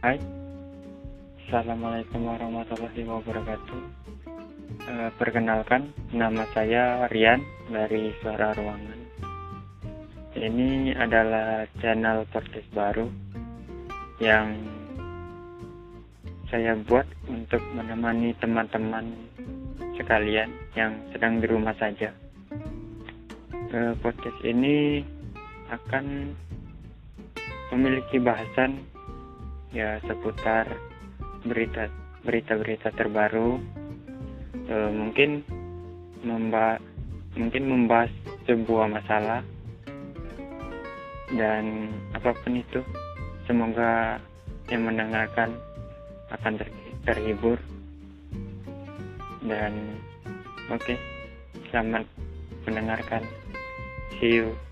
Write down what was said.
Hai, Assalamualaikum warahmatullahi wabarakatuh. E, perkenalkan, nama saya Rian dari Suara Ruangan. Ini adalah channel podcast baru yang saya buat untuk menemani teman-teman sekalian yang sedang di rumah saja. E, podcast ini akan memiliki bahasan ya seputar berita berita-berita terbaru. E, mungkin memba mungkin membahas sebuah masalah. Dan apa pun itu semoga yang mendengarkan akan ter terhibur. Dan oke okay, selamat mendengarkan. See you